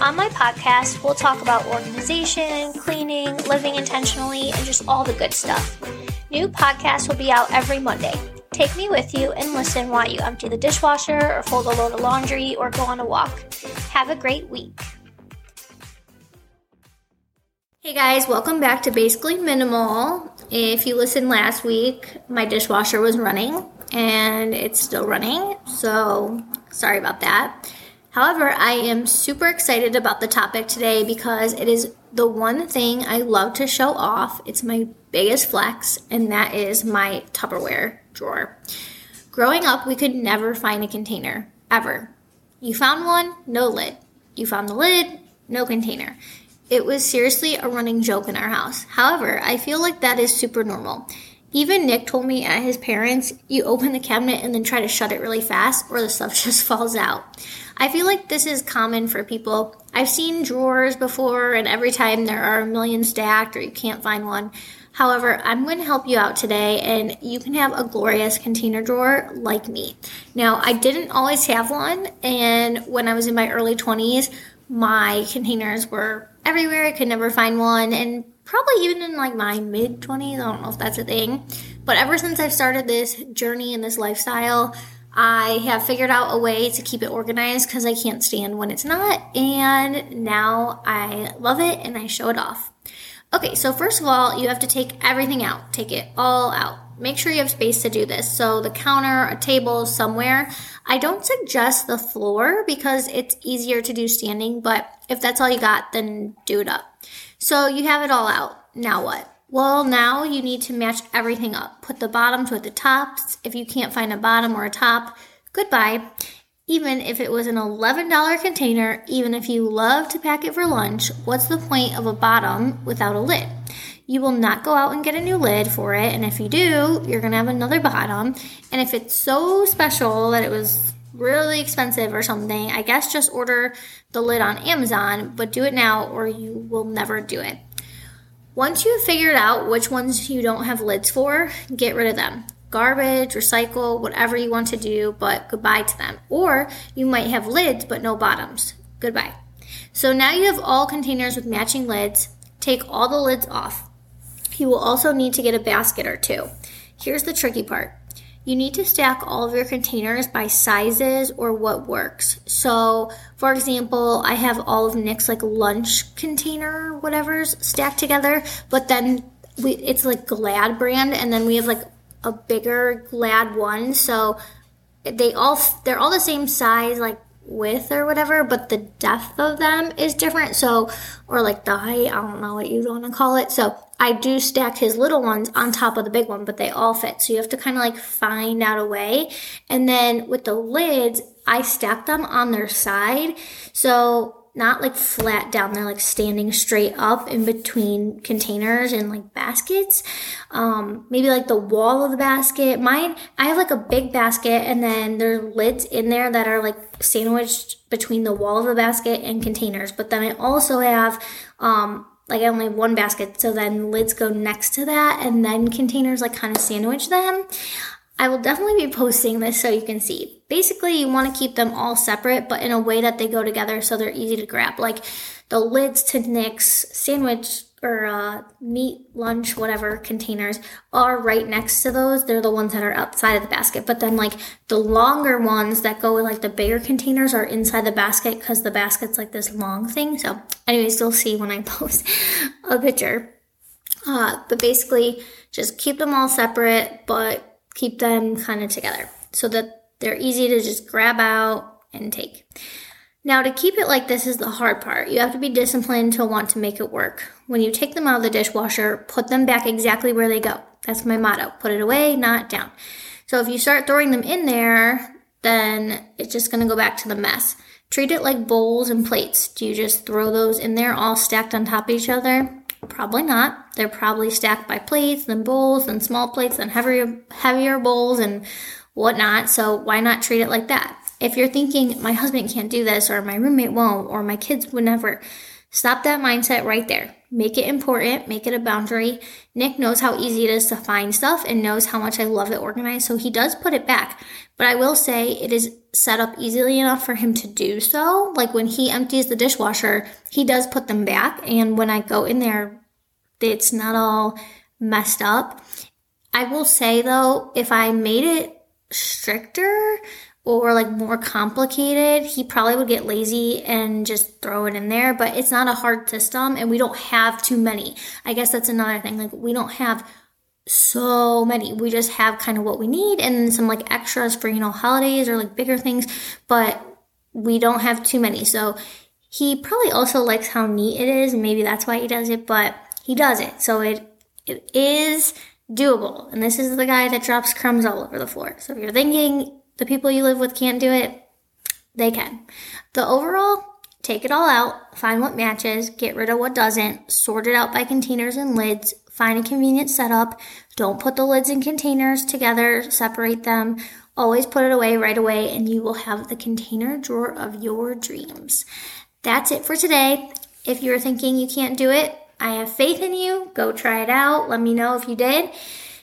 On my podcast, we'll talk about organization, cleaning, living intentionally, and just all the good stuff. New podcasts will be out every Monday. Take me with you and listen while you empty the dishwasher or fold a load of laundry or go on a walk. Have a great week. Hey guys, welcome back to Basically Minimal. If you listened last week, my dishwasher was running and it's still running, so sorry about that. However, I am super excited about the topic today because it is the one thing I love to show off. It's my biggest flex, and that is my Tupperware drawer. Growing up, we could never find a container, ever. You found one, no lid. You found the lid, no container. It was seriously a running joke in our house. However, I feel like that is super normal. Even Nick told me at his parents, you open the cabinet and then try to shut it really fast, or the stuff just falls out. I feel like this is common for people. I've seen drawers before, and every time there are a million stacked or you can't find one. However, I'm going to help you out today, and you can have a glorious container drawer like me. Now, I didn't always have one, and when I was in my early 20s, my containers were everywhere. I could never find one, and probably even in like my mid 20s. I don't know if that's a thing. But ever since I've started this journey and this lifestyle, I have figured out a way to keep it organized because I can't stand when it's not. And now I love it and I show it off. Okay, so first of all, you have to take everything out. Take it all out. Make sure you have space to do this. So the counter, a table, somewhere. I don't suggest the floor because it's easier to do standing, but if that's all you got, then do it up. So you have it all out. Now what? Well, now you need to match everything up. Put the bottoms with the tops. If you can't find a bottom or a top, goodbye. Even if it was an $11 container, even if you love to pack it for lunch, what's the point of a bottom without a lid? You will not go out and get a new lid for it, and if you do, you're gonna have another bottom. And if it's so special that it was really expensive or something, I guess just order the lid on Amazon, but do it now or you will never do it. Once you've figured out which ones you don't have lids for, get rid of them. Garbage, recycle, whatever you want to do, but goodbye to them. Or you might have lids but no bottoms. Goodbye. So now you have all containers with matching lids. Take all the lids off. You will also need to get a basket or two. Here's the tricky part you need to stack all of your containers by sizes or what works. So, for example, I have all of Nick's like lunch container whatever's stacked together, but then we it's like Glad brand and then we have like a bigger Glad one. So they all they're all the same size like width or whatever, but the depth of them is different. So, or like the height, I don't know what you want to call it. So, I do stack his little ones on top of the big one, but they all fit. So, you have to kind of like find out a way. And then with the lids, I stack them on their side. So, not like flat down they're like standing straight up in between containers and like baskets um maybe like the wall of the basket mine i have like a big basket and then there are lids in there that are like sandwiched between the wall of the basket and containers but then i also have um like I only have one basket, so then lids go next to that, and then containers like kind of sandwich them. I will definitely be posting this so you can see. Basically, you want to keep them all separate, but in a way that they go together so they're easy to grab. Like the lids to Nick's sandwich or uh, meat, lunch, whatever containers are right next to those. They're the ones that are outside of the basket. But then, like the longer ones that go with like the bigger containers are inside the basket because the basket's like this long thing. So, anyways, you'll see when I post a picture. Uh, but basically, just keep them all separate, but keep them kind of together so that they're easy to just grab out and take. Now, to keep it like this is the hard part. You have to be disciplined to want to make it work. When you take them out of the dishwasher, put them back exactly where they go. That's my motto. Put it away, not down. So if you start throwing them in there, then it's just going to go back to the mess. Treat it like bowls and plates. Do you just throw those in there all stacked on top of each other? Probably not. They're probably stacked by plates, then bowls, then small plates, then heavier, heavier bowls, and whatnot. So why not treat it like that? If you're thinking, my husband can't do this, or my roommate won't, or my kids would never, stop that mindset right there. Make it important, make it a boundary. Nick knows how easy it is to find stuff and knows how much I love it organized, so he does put it back. But I will say it is set up easily enough for him to do so. Like when he empties the dishwasher, he does put them back, and when I go in there, it's not all messed up. I will say though, if I made it stricter or like more complicated, he probably would get lazy and just throw it in there. But it's not a hard system and we don't have too many. I guess that's another thing. Like we don't have so many. We just have kind of what we need and some like extras for, you know, holidays or like bigger things, but we don't have too many. So he probably also likes how neat it is. And maybe that's why he does it, but he does it. So it, it is doable. And this is the guy that drops crumbs all over the floor. So if you're thinking the people you live with can't do it, they can. The overall, take it all out, find what matches, get rid of what doesn't, sort it out by containers and lids, find a convenient setup. Don't put the lids and containers together, separate them. Always put it away right away, and you will have the container drawer of your dreams. That's it for today. If you're thinking you can't do it, I have faith in you. Go try it out. Let me know if you did.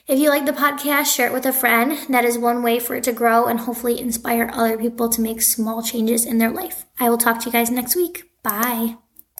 If you like the podcast, share it with a friend. That is one way for it to grow and hopefully inspire other people to make small changes in their life. I will talk to you guys next week. Bye.